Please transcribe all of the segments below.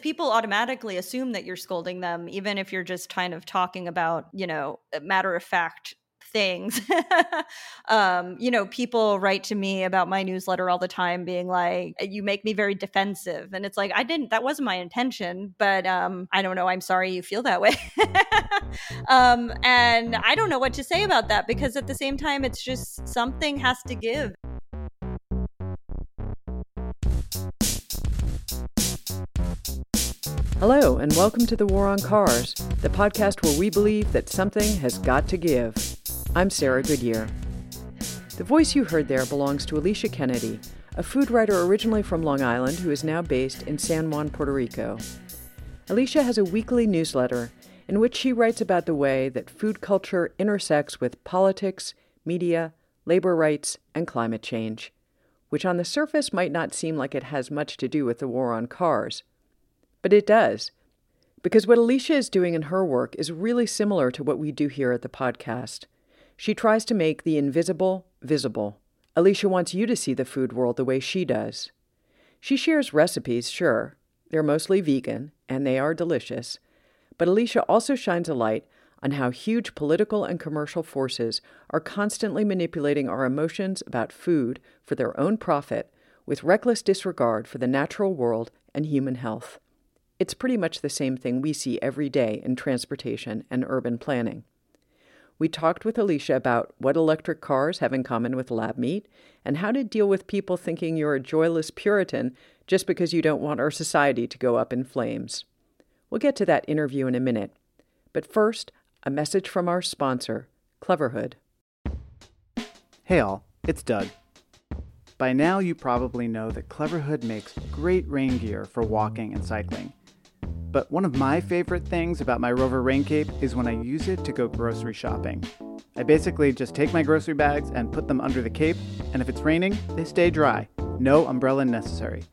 people automatically assume that you're scolding them, even if you're just kind of talking about, you know, matter of fact things. um, you know, people write to me about my newsletter all the time, being like, "You make me very defensive," and it's like, I didn't. That wasn't my intention, but um, I don't know. I'm sorry you feel that way. um, and I don't know what to say about that because at the same time, it's just something has to give. Hello, and welcome to The War on Cars, the podcast where we believe that something has got to give. I'm Sarah Goodyear. The voice you heard there belongs to Alicia Kennedy, a food writer originally from Long Island who is now based in San Juan, Puerto Rico. Alicia has a weekly newsletter in which she writes about the way that food culture intersects with politics, media, labor rights, and climate change, which on the surface might not seem like it has much to do with the war on cars. But it does. Because what Alicia is doing in her work is really similar to what we do here at the podcast. She tries to make the invisible visible. Alicia wants you to see the food world the way she does. She shares recipes, sure. They're mostly vegan, and they are delicious. But Alicia also shines a light on how huge political and commercial forces are constantly manipulating our emotions about food for their own profit with reckless disregard for the natural world and human health. It's pretty much the same thing we see every day in transportation and urban planning. We talked with Alicia about what electric cars have in common with lab meat and how to deal with people thinking you're a joyless Puritan just because you don't want our society to go up in flames. We'll get to that interview in a minute. But first, a message from our sponsor, Cleverhood. Hey all, it's Doug. By now, you probably know that Cleverhood makes great rain gear for walking and cycling. But one of my favorite things about my Rover rain cape is when I use it to go grocery shopping. I basically just take my grocery bags and put them under the cape, and if it's raining, they stay dry. No umbrella necessary.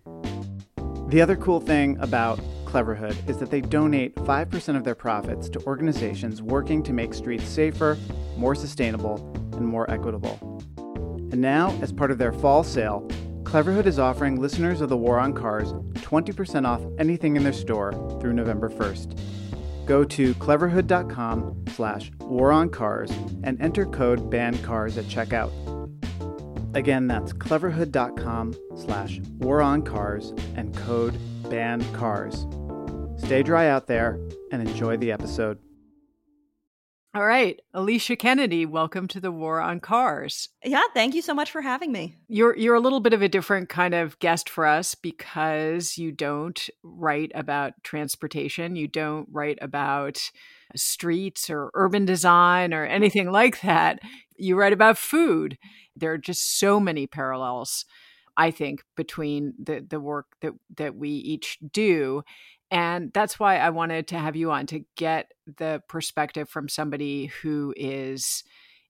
The other cool thing about Cleverhood is that they donate 5% of their profits to organizations working to make streets safer, more sustainable, and more equitable. And now, as part of their fall sale, Cleverhood is offering listeners of the War on Cars 20% off anything in their store through November 1st. Go to cleverhood.com slash waroncars and enter code BANCARS at checkout. Again, that's cleverhood.com slash waroncars and code BANCARS. Stay dry out there and enjoy the episode. All right, Alicia Kennedy, welcome to the War on Cars. Yeah, thank you so much for having me. You're you're a little bit of a different kind of guest for us because you don't write about transportation, you don't write about streets or urban design or anything like that. You write about food. There are just so many parallels I think between the the work that that we each do and that's why I wanted to have you on to get the perspective from somebody who is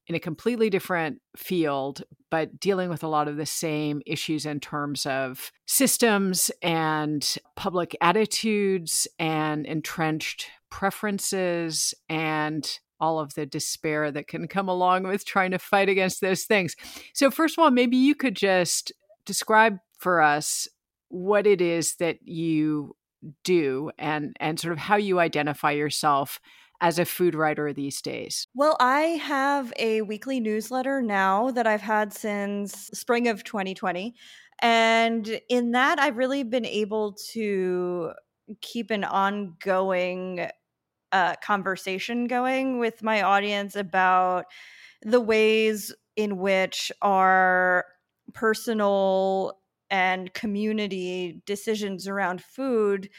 in a completely different field, but dealing with a lot of the same issues in terms of systems and public attitudes and entrenched preferences and all of the despair that can come along with trying to fight against those things. So, first of all, maybe you could just describe for us what it is that you do and and sort of how you identify yourself as a food writer these days? Well, I have a weekly newsletter now that I've had since spring of 2020. And in that, I've really been able to keep an ongoing uh, conversation going with my audience about the ways in which our personal and community decisions around food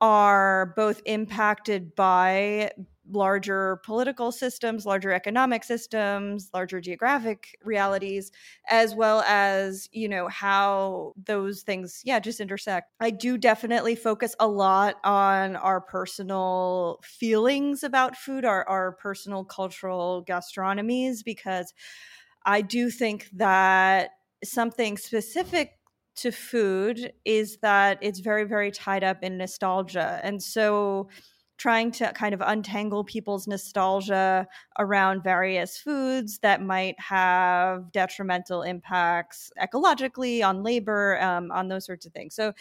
are both impacted by larger political systems, larger economic systems, larger geographic realities, as well as, you know, how those things, yeah, just intersect. I do definitely focus a lot on our personal feelings about food, our, our personal cultural gastronomies, because I do think that something specific to food is that it's very very tied up in nostalgia and so trying to kind of untangle people's nostalgia around various foods that might have detrimental impacts ecologically on labor um, on those sorts of things so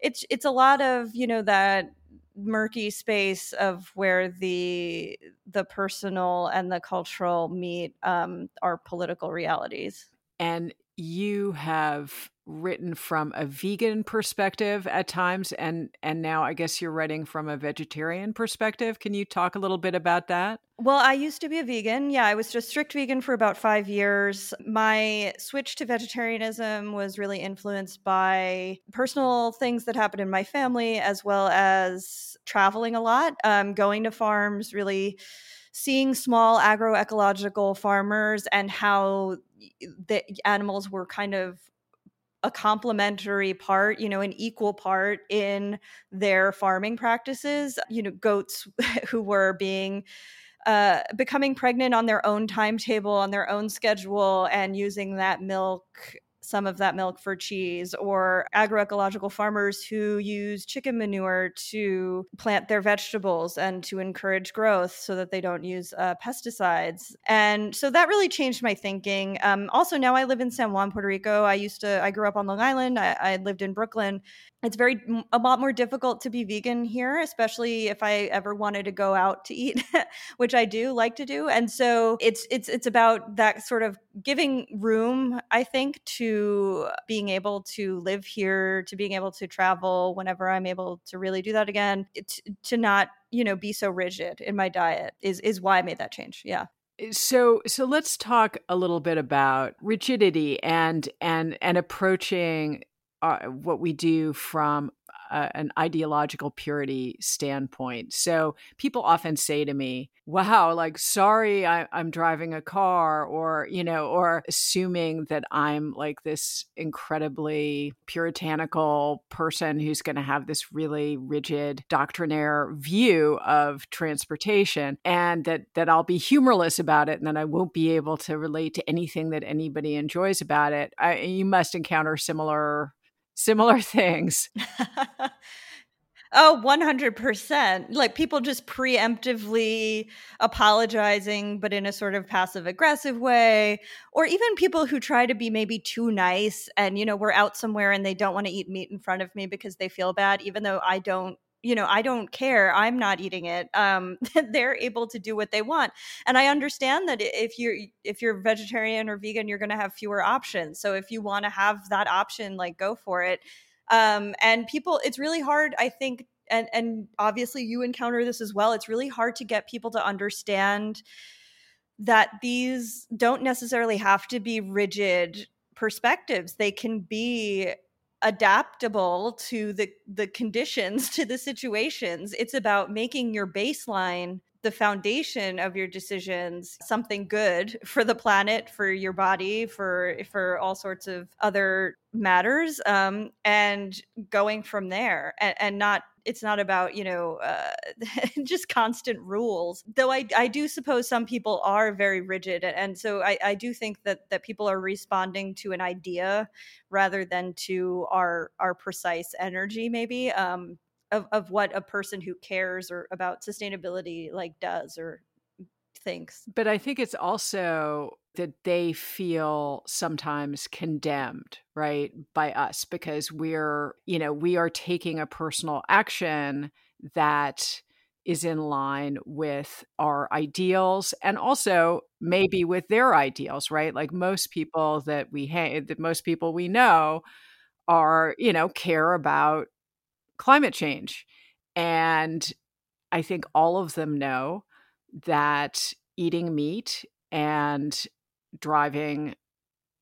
it's it's a lot of you know that murky space of where the the personal and the cultural meet um, our political realities. And you have written from a vegan perspective at times and and now I guess you're writing from a vegetarian perspective. Can you talk a little bit about that? Well, I used to be a vegan. Yeah, I was just strict vegan for about 5 years. My switch to vegetarianism was really influenced by personal things that happened in my family as well as traveling a lot, um, going to farms, really seeing small agroecological farmers and how the animals were kind of a complementary part, you know, an equal part in their farming practices. You know, goats who were being uh, becoming pregnant on their own timetable, on their own schedule, and using that milk some of that milk for cheese, or agroecological farmers who use chicken manure to plant their vegetables and to encourage growth so that they don't use uh, pesticides. And so that really changed my thinking. Um, also, now I live in San Juan, Puerto Rico. I used to, I grew up on Long Island, I, I lived in Brooklyn it's very a lot more difficult to be vegan here especially if i ever wanted to go out to eat which i do like to do and so it's it's it's about that sort of giving room i think to being able to live here to being able to travel whenever i'm able to really do that again it, to not you know be so rigid in my diet is is why i made that change yeah. Eh, so so let's talk a little bit about rigidity and and and approaching uh, what we do from an ideological purity standpoint. So people often say to me, wow, like, sorry, I, am driving a car, or, you know, or assuming that I'm like this incredibly puritanical person who's going to have this really rigid doctrinaire view of transportation and that, that I'll be humorless about it and that I won't be able to relate to anything that anybody enjoys about it. I, you must encounter similar similar things. Oh, 100%. Like people just preemptively apologizing, but in a sort of passive aggressive way. Or even people who try to be maybe too nice and, you know, we're out somewhere and they don't want to eat meat in front of me because they feel bad, even though I don't you know i don't care i'm not eating it um they're able to do what they want and i understand that if you're if you're vegetarian or vegan you're going to have fewer options so if you want to have that option like go for it um and people it's really hard i think and and obviously you encounter this as well it's really hard to get people to understand that these don't necessarily have to be rigid perspectives they can be adaptable to the the conditions to the situations. It's about making your baseline the foundation of your decisions something good for the planet for your body for for all sorts of other matters um, and going from there and, and not it's not about you know uh, just constant rules though I, I do suppose some people are very rigid and so I, I do think that that people are responding to an idea rather than to our our precise energy maybe um, of, of what a person who cares or about sustainability like does or thinks but i think it's also that they feel sometimes condemned, right, by us because we're, you know, we are taking a personal action that is in line with our ideals and also maybe with their ideals, right? Like most people that we hate, that most people we know are, you know, care about climate change. And I think all of them know that eating meat and driving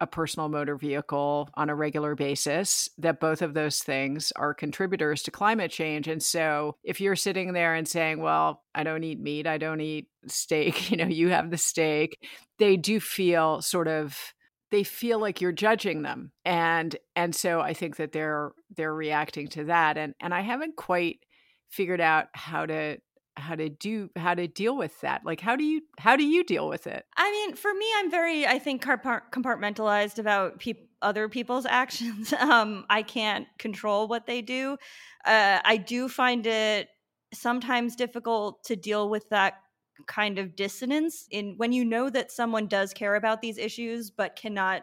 a personal motor vehicle on a regular basis, that both of those things are contributors to climate change. And so if you're sitting there and saying, well, I don't eat meat, I don't eat steak, you know, you have the steak, they do feel sort of they feel like you're judging them and and so i think that they're they're reacting to that and and i haven't quite figured out how to how to do how to deal with that like how do you how do you deal with it? I mean for me i'm very i think compartmentalized about pe- other people's actions. Um i can't control what they do. Uh i do find it sometimes difficult to deal with that kind of dissonance in when you know that someone does care about these issues but cannot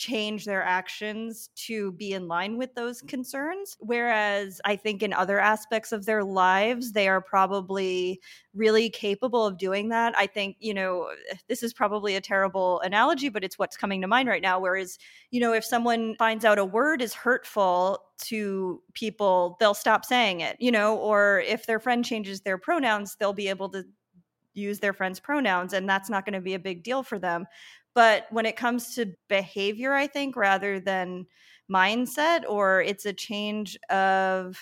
change their actions to be in line with those concerns. Whereas I think in other aspects of their lives, they are probably really capable of doing that. I think, you know, this is probably a terrible analogy, but it's what's coming to mind right now. Whereas, you know, if someone finds out a word is hurtful to people, they'll stop saying it, you know, or if their friend changes their pronouns, they'll be able to use their friend's pronouns and that's not going to be a big deal for them but when it comes to behavior, I think rather than mindset, or it's a change of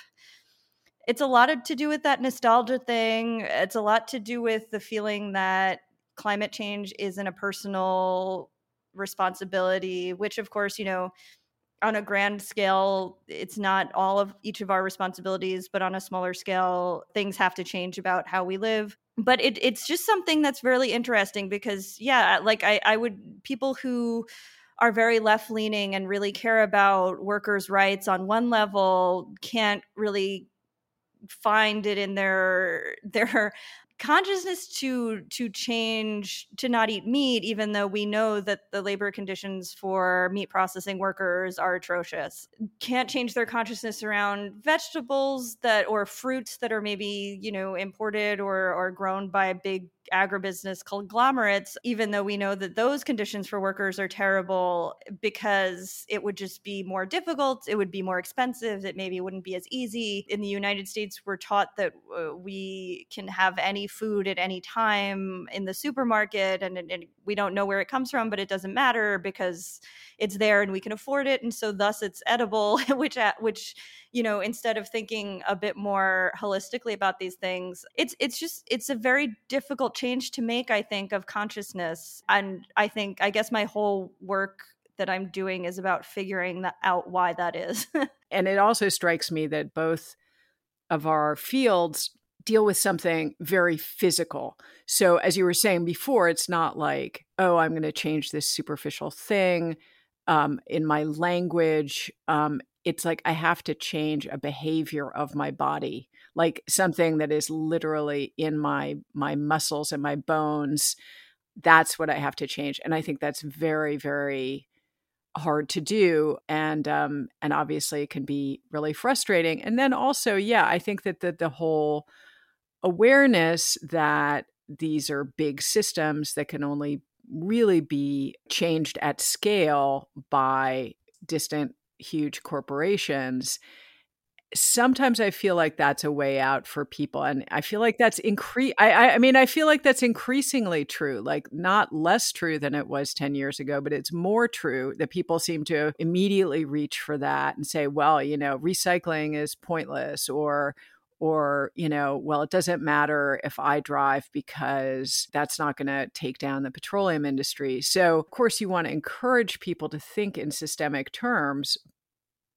it's a lot of, to do with that nostalgia thing. It's a lot to do with the feeling that climate change isn't a personal responsibility, which, of course, you know, on a grand scale, it's not all of each of our responsibilities, but on a smaller scale, things have to change about how we live. But it, it's just something that's really interesting because, yeah, like I, I would, people who are very left leaning and really care about workers' rights on one level can't really find it in their their consciousness to to change to not eat meat even though we know that the labor conditions for meat processing workers are atrocious. Can't change their consciousness around vegetables that or fruits that are maybe you know imported or or grown by big agribusiness conglomerates, even though we know that those conditions for workers are terrible because it would just be more difficult, it would be more expensive, it maybe wouldn't be as easy. In the United States, we're taught that uh, we can have any food at any time in the supermarket and, and we don't know where it comes from, but it doesn't matter because it's there and we can afford it. And so, thus, it's edible, which, which, you know instead of thinking a bit more holistically about these things it's it's just it's a very difficult change to make i think of consciousness and i think i guess my whole work that i'm doing is about figuring that out why that is and it also strikes me that both of our fields deal with something very physical. So, as you were saying before, it's not like, oh, I'm going to change this superficial thing um, in my language. Um, it's like I have to change a behavior of my body, like something that is literally in my my muscles and my bones. That's what I have to change, and I think that's very very hard to do and um and obviously it can be really frustrating and then also yeah i think that the, the whole awareness that these are big systems that can only really be changed at scale by distant huge corporations sometimes i feel like that's a way out for people and i feel like that's increase I, I mean i feel like that's increasingly true like not less true than it was 10 years ago but it's more true that people seem to immediately reach for that and say well you know recycling is pointless or or you know well it doesn't matter if i drive because that's not going to take down the petroleum industry. So of course you want to encourage people to think in systemic terms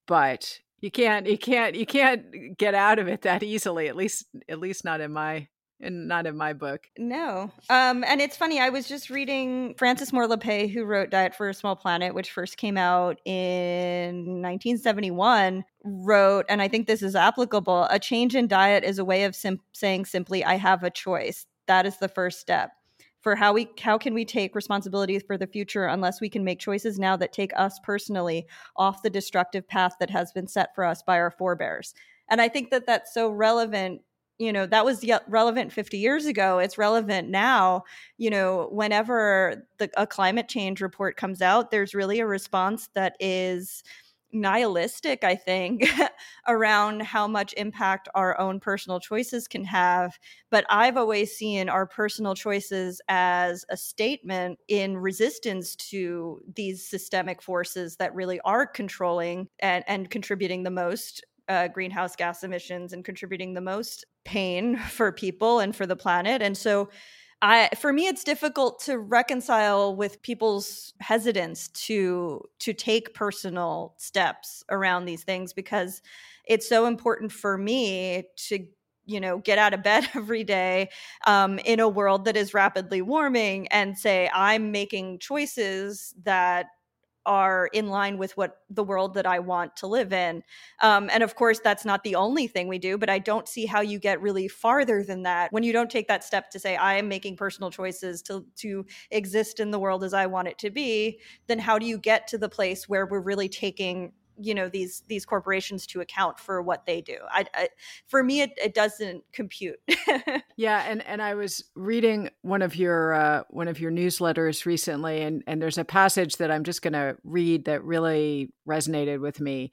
but you can't you can't you can't uh, get out of it that easily at least at least not in my and not in my book. No. Um, and it's funny, I was just reading Frances Moore Lappé, who wrote Diet for a Small Planet, which first came out in 1971, wrote, and I think this is applicable a change in diet is a way of sim- saying simply, I have a choice. That is the first step. For how we how can we take responsibility for the future unless we can make choices now that take us personally off the destructive path that has been set for us by our forebears. And I think that that's so relevant you know that was relevant 50 years ago it's relevant now you know whenever the, a climate change report comes out there's really a response that is nihilistic i think around how much impact our own personal choices can have. But i've always seen our personal choices as a statement in resistance to these systemic forces that really are controlling and, and contributing the most uh, greenhouse gas emissions and contributing the most pain for people and for the planet. And so, I, for me, it's difficult to reconcile with people's hesitance to to take personal steps around these things because it's so important for me to you know get out of bed every day um, in a world that is rapidly warming and say i'm making choices that are in line with what the world that I want to live in. Um, and of course, that's not the only thing we do, but I don't see how you get really farther than that when you don't take that step to say, I am making personal choices to, to exist in the world as I want it to be. Then how do you get to the place where we're really taking you know these these corporations to account for what they do. I, I for me it, it doesn't compute. Yeah and and i was reading one of your uh, one of your newsletters recently and and there's a passage that i'm just going to read that really resonated with me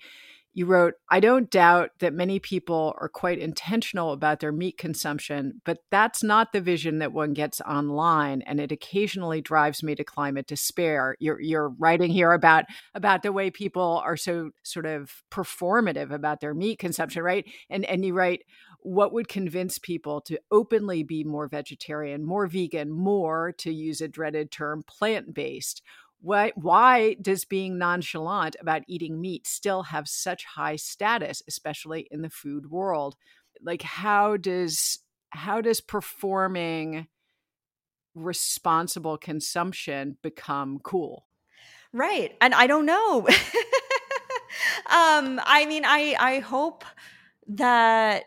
you wrote, I don't doubt that many people are quite intentional about their meat consumption, but that's not the vision that one gets online. And it occasionally drives me to climate despair. You're, you're writing here about, about the way people are so sort of performative about their meat consumption, right? And, and you write, what would convince people to openly be more vegetarian, more vegan, more, to use a dreaded term, plant based? Why why does being nonchalant about eating meat still have such high status especially in the food world? Like how does how does performing responsible consumption become cool? Right and i don't know. Um i mean i i hope that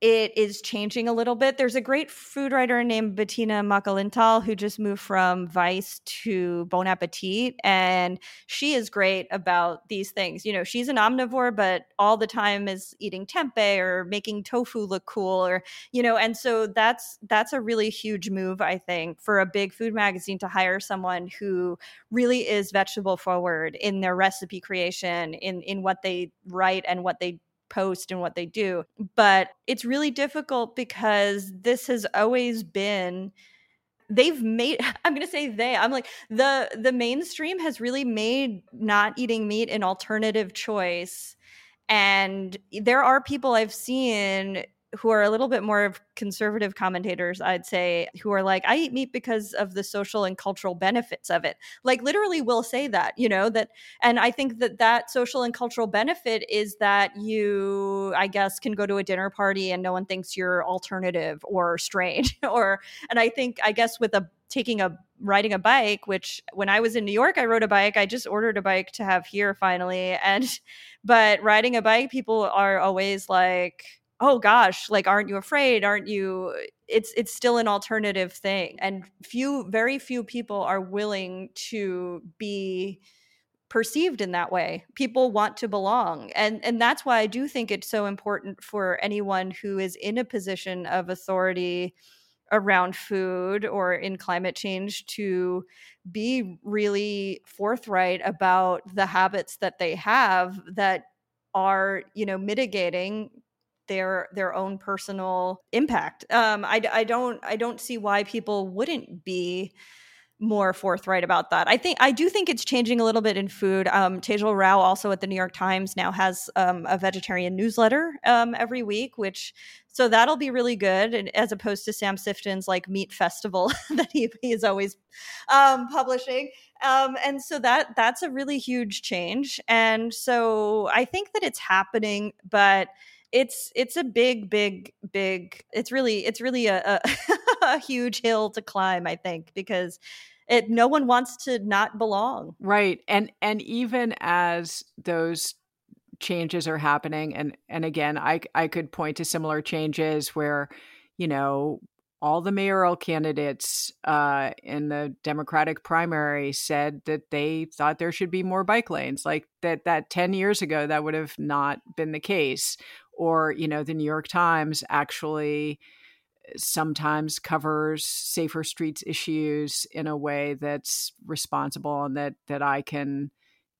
it is changing a little bit. There's a great food writer named Bettina Makalintal who just moved from Vice to Bon Appetit, and she is great about these things. You know, she's an omnivore, but all the time is eating tempeh or making tofu look cool, or you know, and so that's that's a really huge move, I think, for a big food magazine to hire someone who really is vegetable forward in their recipe creation, in in what they write and what they post and what they do. But it's really difficult because this has always been they've made i'm going to say they i'm like the the mainstream has really made not eating meat an alternative choice and there are people i've seen who are a little bit more of conservative commentators, I'd say, who are like, I eat meat because of the social and cultural benefits of it. Like, literally, will say that, you know, that, and I think that that social and cultural benefit is that you, I guess, can go to a dinner party and no one thinks you're alternative or strange. or, and I think, I guess, with a taking a riding a bike which when i was in new york i rode a bike i just ordered a bike to have here finally and but riding a bike people are always like oh gosh like aren't you afraid? Aren't you it's it's still an alternative thing and few very few people are willing to be perceived in that way. People want to belong and and that's why i do think it's so important for anyone who is in a position of authority around food or in climate change to be really forthright about the habits that they have that are you know mitigating their their own personal impact. Um, I, I don't I don't see why people wouldn't be more forthright about that. I think I do think it's changing a little bit in food. Um, Tejal Rao, also at the New York Times, now has um, a vegetarian newsletter um, every week, which so that'll be really good, and as opposed to Sam Sifton's like Meat Festival that he, he is always um, publishing. Um, and so that that's a really huge change. And so I think that it's happening, but it's it's a big big big it's really it's really a, a, a huge hill to climb i think because it no one wants to not belong right and and even as those changes are happening and and again i i could point to similar changes where you know all the mayoral candidates uh, in the Democratic primary said that they thought there should be more bike lanes. Like that, that ten years ago, that would have not been the case or you know the new york times actually eh, sometimes covers safer streets issues in a way that's responsible and that that i can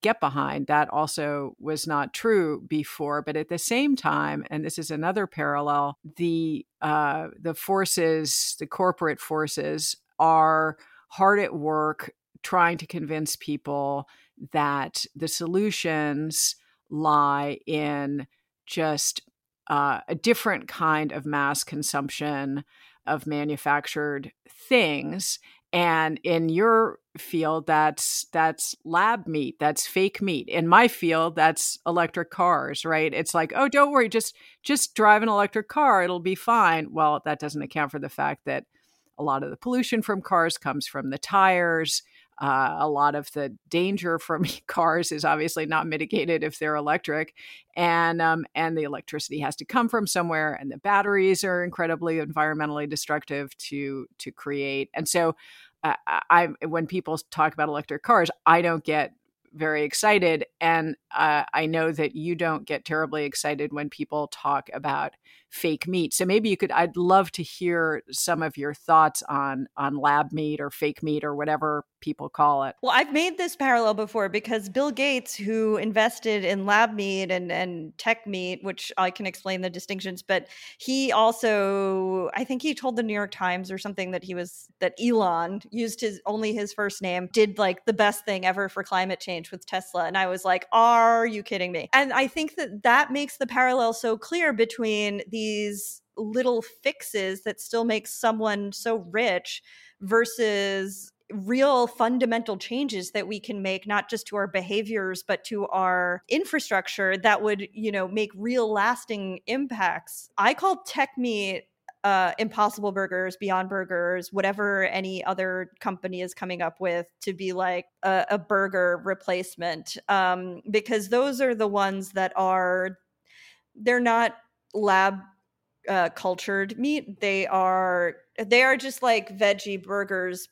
get behind. That also was not true before but at the same time and this is another parallel the uh, the forces the corporate forces are hard at work trying to convince people that the solutions lie in just uh, a different kind of mass consumption of manufactured things and in your field that's that's lab meat that's fake meat. In my field that's electric cars right? It's like oh don't worry just just drive an electric car it'll be fine. Well that doesn't account for the fact that a lot of the pollution from cars comes from the tires Uh, a lot of the danger from cars is obviously not mitigated if they're electric, and um, and the electricity has to come from somewhere, and the batteries are incredibly environmentally destructive to to create. And so, uh, I when people talk about electric cars, I don't get very excited. And uh, I know that you don't get terribly excited when people talk about fake meat. So maybe you could I'd love to hear some of your thoughts on on lab meat or fake meat or whatever people call it. Well, I've made this parallel before because Bill Gates who invested in lab meat and and tech meat, which I can explain the distinctions, but he also I think he told the New York Times or something that he was that Elon used his only his first name did like the best thing ever for climate change with Tesla and I was like, "Are you kidding me?" And I think that that makes the parallel so clear between these little fixes that still make someone so rich versus real fundamental changes that we can make not just to our behaviors but to our infrastructure that would you know make real lasting impacts i call tech meat uh, impossible burgers beyond burgers whatever any other company is coming up with to be like a, a burger replacement um, because those are the ones that are they're not lab uh, cultured meat. They are they are just like veggie burgers.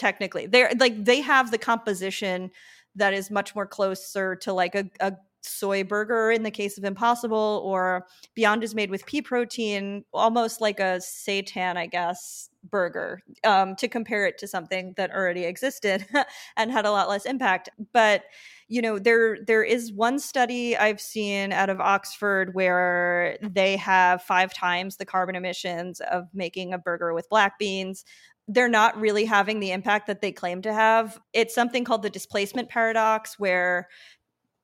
Technically, they're like they have the composition that is much more closer to like a, a soy burger in the case of Impossible, or Beyond is made with pea protein, almost like a seitan, I guess, burger. Um, to compare it to something that already existed and had a lot less impact, but you know there there is one study i've seen out of oxford where they have five times the carbon emissions of making a burger with black beans they're not really having the impact that they claim to have it's something called the displacement paradox where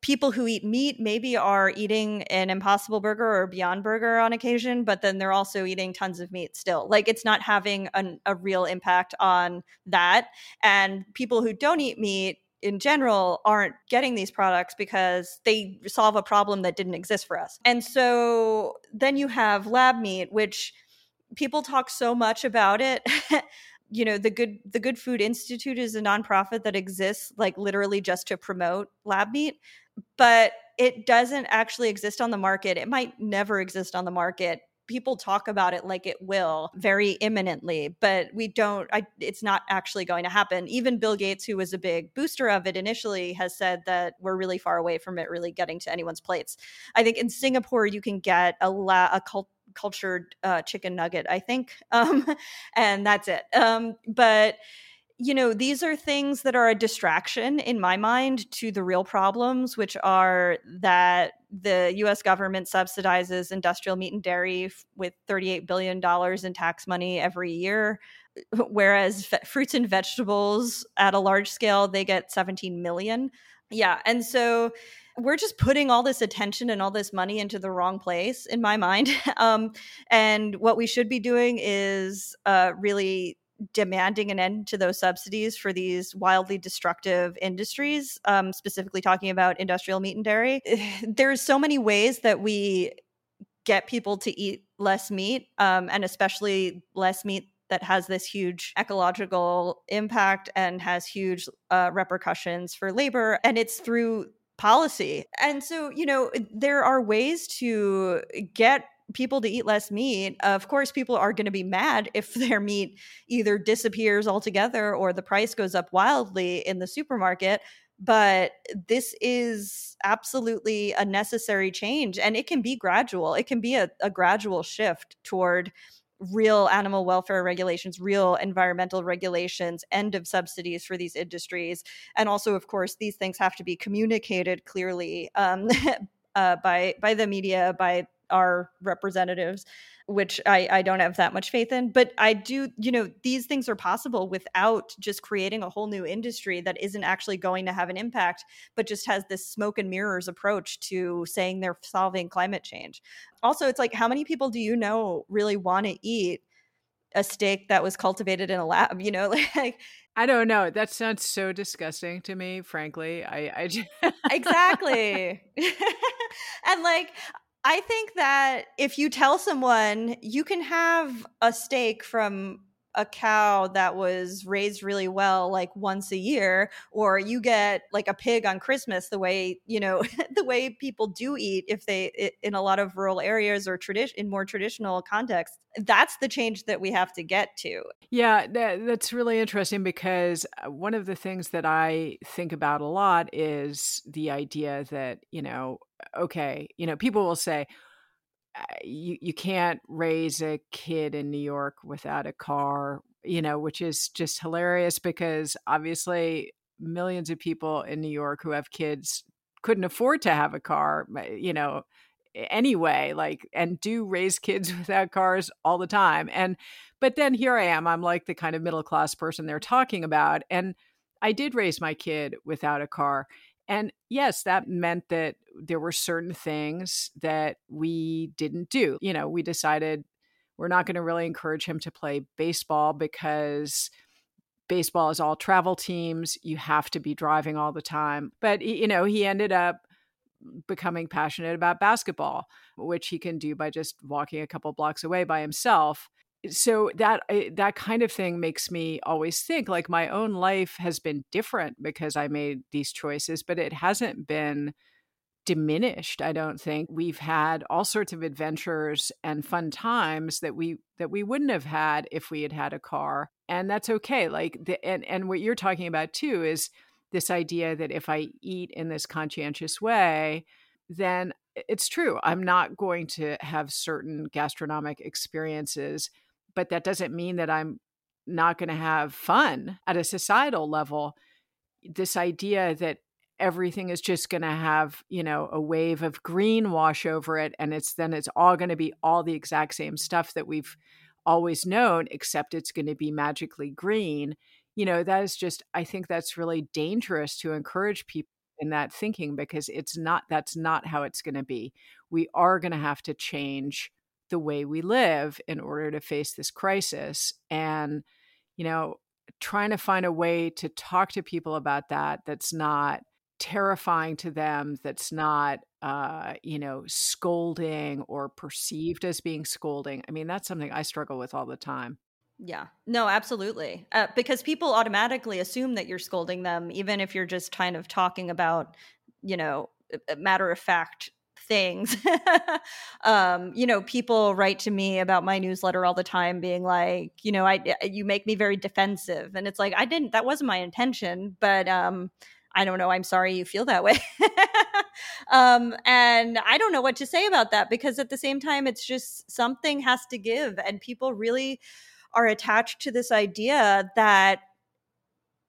people who eat meat maybe are eating an impossible burger or beyond burger on occasion but then they're also eating tons of meat still like it's not having an, a real impact on that and people who don't eat meat in general aren't getting these products because they solve a problem that didn't exist for us. And so then you have lab meat, which people talk so much about it. you know, the good the Good Food Institute is a nonprofit that exists like literally just to promote lab meat, but it doesn't actually exist on the market. It might never exist on the market. People talk about it like it will very imminently but we don't I, it's not actually going to happen. Even bill gates who was a big booster of it initially has said that we're really far away from it really getting to anyone's plates. I think in singapore you can get a, la- a cult cultured uh, chicken nugget i think um, and that's it um, but you know, these are things that are a distraction in my mind to the real problems, which are that the US government subsidizes industrial meat and dairy with $38 billion in tax money every year. Whereas fruits and vegetables at a large scale, they get 17 million. Yeah. And so we're just putting all this attention and all this money into the wrong place in my mind. Um, and what we should be doing is uh, really demanding an end to those subsidies for these wildly destructive industries, um, specifically talking about industrial meat and dairy. There's so many ways that we get people to eat less meat, um, and especially less meat that has this huge ecological impact and has huge uh, repercussions for labor. And it's through policy. And so, you know, eh, there are ways to get people to eat less meat, of course, people are going to be mad if their meat either disappears altogether or the price goes up wildly in the supermarket. But this is absolutely a necessary change, and it can be gradual. It can be a, a gradual shift toward real animal welfare regulations, real environmental regulations, end of subsidies for these industries. And also, of course, these things have to be communicated clearly um, uh, by by the media, by our representatives which I, I don't have that much faith in but i do you know these things are possible without just creating a whole new industry that isn't actually going to have an impact but just has this smoke and mirrors approach to saying they're solving climate change also it's like how many people do you know really want to eat a steak that was cultivated in a lab you know like I don't know. That sounds so disgusting to me, frankly. I, I just... exactly. and like I think that if you tell someone you can have a steak from a cow that was raised really well like once a year or you get like a pig on christmas the way you know the way people do eat if they in a lot of rural areas or tradition in more traditional contexts that's the change that we have to get to. Yeah that, that's really interesting because uh, one of the things that i think about a lot is the idea that you know okay you know people will say Uh, you you can't raise a kid in New York without a car, you know, which is just hilarious because obviously millions of people in New York who have kids couldn't afford to have a car, you know, anyway, like and do raise kids without cars all the time. And but then here I am, I'm like the kind of middle class person they're talking about and I did raise my kid without a car. And yes, that meant that there were certain things that we didn't do. You know, we decided we're not going to really encourage him to play baseball because baseball is all travel teams. You have to be driving all the time. But, you know, he ended up becoming passionate about basketball, which he can do by just walking a couple blocks away by himself so that eh, that kind of thing makes me always think like my own life has been different because I made these choices, but it hasn't been diminished i don't think. We've had all sorts of adventures and fun times that we that we wouldn't have had if we had had a car and that's okay like the, and and what you're talking about too is this idea that if i eat in this conscientious way then it's true i'm not going to have certain gastronomic experiences but that doesn't mean that I'm not going to have fun at a societal level. This idea that everything is just going to have, you know, a wave of green wash over it and it's then it's all going to be all the exact same stuff that we've always known except it's going to be magically green. You know, that is just I think that's really dangerous to encourage people in that thinking because it's not that's not how it's going to be. We are going to have to change the way we live in order to face this crisis. And, you know, trying to find a way to talk to people about that that's not terrifying to them, that's not, uh, you know, scolding or perceived as being scolding. I mean, that's something I struggle with all the time. Yeah, no, absolutely. Uh, because people automatically assume that you're scolding them, even if you're just kind of talking about, you know, matter of fact things. um, you know, people write to me about my newsletter all the time, being like, you know, I you make me very defensive, and it's like I didn't. That wasn't my intention, but um, I don't know. I'm sorry you feel that way. um, and I don't know what to say about that because at the same time, it's just something has to give, and people really are attached to this idea that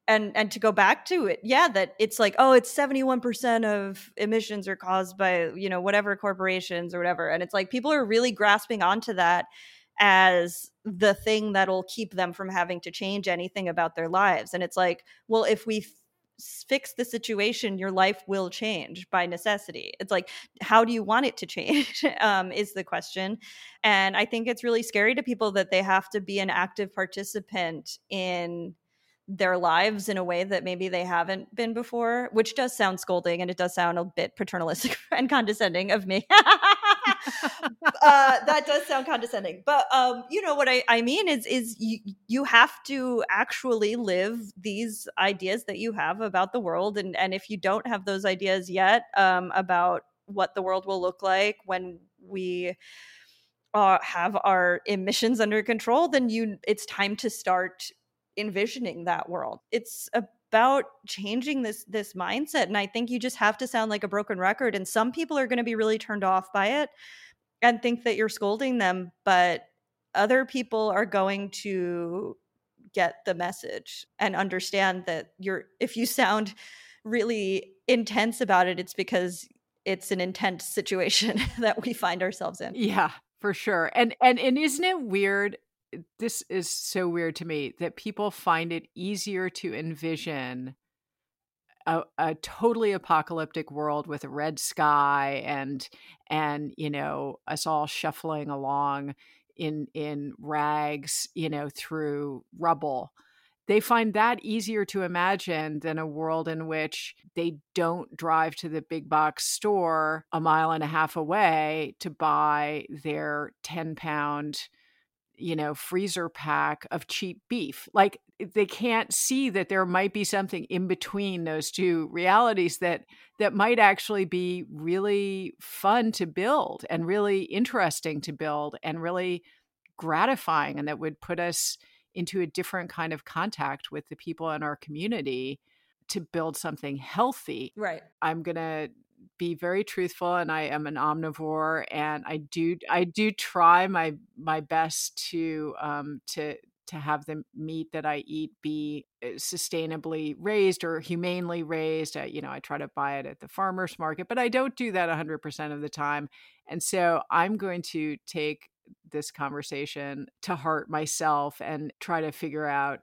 and and to go back to it yeah that it's like oh it's 71% of emissions are caused by you know whatever corporations or whatever. And it's like people are really grasping onto that as the thing that'll keep them from having to change anything about their lives. And it's like well if we fix the situation your life will change by necessity. It's like how do you want it to change? Um, is the question. And i think it's really scary to people that they have to be an active participant in their lives in a way that maybe they haven't been before, which does sound scolding and it does sound a bit paternalistic and condescending of me. uh, that does sound condescending, but um, you know what I, I mean is is you you have to actually live these ideas that you have about the world, and and if you don't have those ideas yet um, about what the world will look like when we uh, have our emissions under control, then you it's time to start envisioning that world. It's about changing this this mindset and I think you just have to sound like a broken record and some people are going to be really turned off by it and think that you're scolding them, but other people are going to get the message and understand that you're if you sound really intense about it it's because it's an intense situation that we find ourselves in. Yeah, for sure. And and and isn't it weird this is so weird to me that people find it easier to envision a, a, totally apocalyptic world with a red sky and and you know us all shuffling along in in rags you know through rubble. They find that easier to imagine than a world in which they don't drive to the big box store a mile and a half away to buy their 10 pound you know, freezer pack of cheap beef. Like they can't see that there might be something in between those two realities that that might actually be really fun to build and really interesting to build and really gratifying and that would put us into a different kind of contact with the people in our community to build something healthy. Right. I'm going to be very truthful and I am an omnivore and I do I do try my my best to um to to have the meat that I eat be uh, sustainably raised or humanely raised. I, you know, I try to buy it at the farmers market, but I don't do that 100% of the time. And so I'm going to take this conversation to heart myself and try to figure out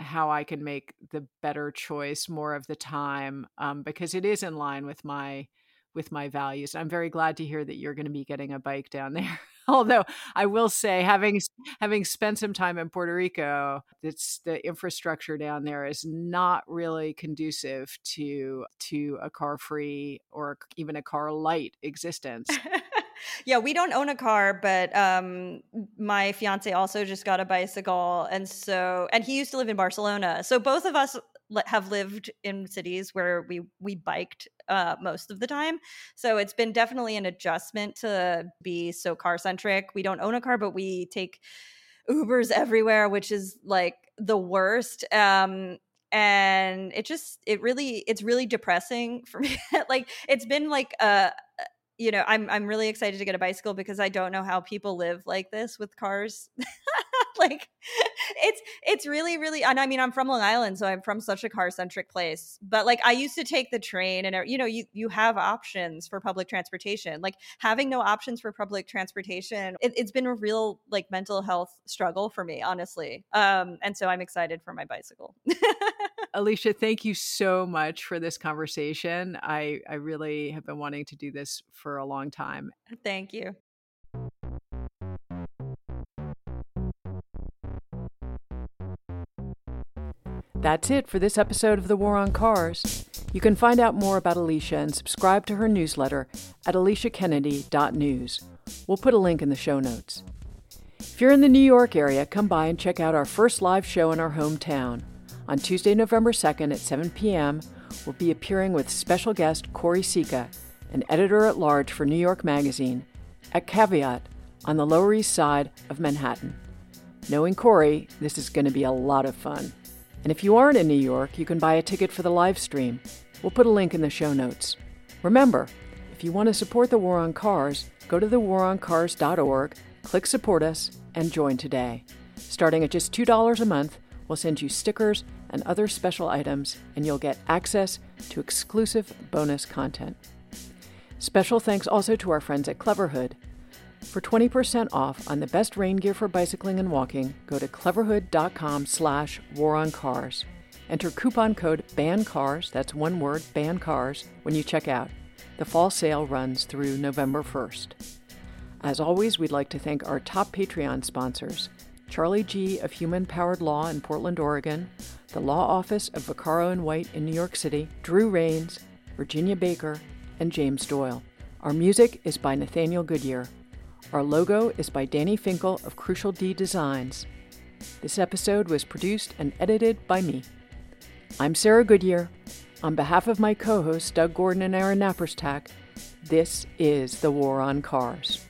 how I can make the better choice more of the time um, because it is in line with my with my values. I'm very glad to hear that you're going to be getting a bike down there. Although I will say, having having spent some time in Puerto Rico, it's the infrastructure down there is not really conducive to to a car free or even a car light existence. yeah, we don't own a car, but um, my fiance also just got a bicycle, and so and he used to live in Barcelona. So both of us have lived in cities where we we biked uh, most of the time. So it's been definitely an adjustment to be so car centric. We don't own a car, but we take Ubers everywhere, which is like the worst. Um, and it just it really it's really depressing for me. like it's been like a you know, I'm I'm really excited to get a bicycle because I don't know how people live like this with cars. like it's it's really really and I mean I'm from Long Island so I'm from such a car centric place but like I used to take the train and you know you you have options for public transportation like having no options for public transportation it, has been a real like mental health struggle for me honestly um and so I'm excited for my bicycle Alicia, thank you so much for this conversation. I, I really have been wanting to do this for a long time. Thank you. That's it for this episode of The War on Cars. You can find out more about Alicia and subscribe to her newsletter at aliciakennedy.news. We'll put a link in the show notes. If you're in the New York area, come by and check out our first live show in our hometown. On Tuesday, November 2nd at 7 p.m., we'll be appearing with special guest Corey Sika, an editor at large for New York Magazine, at Caveat on the Lower East Side of Manhattan. Knowing Corey, this is going to be a lot of fun. And if you aren't in New York, you can buy a ticket for the live stream. We'll put a link in the show notes. Remember, if you want to support the War on Cars, go to thewaroncars.org, click Support Us, and join today. Starting at just $2 a month, we'll send you stickers and other special items, and you'll get access to exclusive bonus content. Special thanks also to our friends at Cleverhood. For 20% off on the best rain gear for bicycling and walking, go to cleverhood.com slash waroncars. Enter coupon code BANCARS, that's one word, BANCARS, when you check out. The fall sale runs through November 1st. As always, we'd like to thank our top Patreon sponsors Charlie G. of Human Powered Law in Portland, Oregon, the Law Office of Vaccaro and White in New York City, Drew Rains, Virginia Baker, and James Doyle. Our music is by Nathaniel Goodyear. Our logo is by Danny Finkel of Crucial D Designs. This episode was produced and edited by me. I'm Sarah Goodyear. On behalf of my co hosts Doug Gordon and Aaron Naparstek, this is The War on Cars.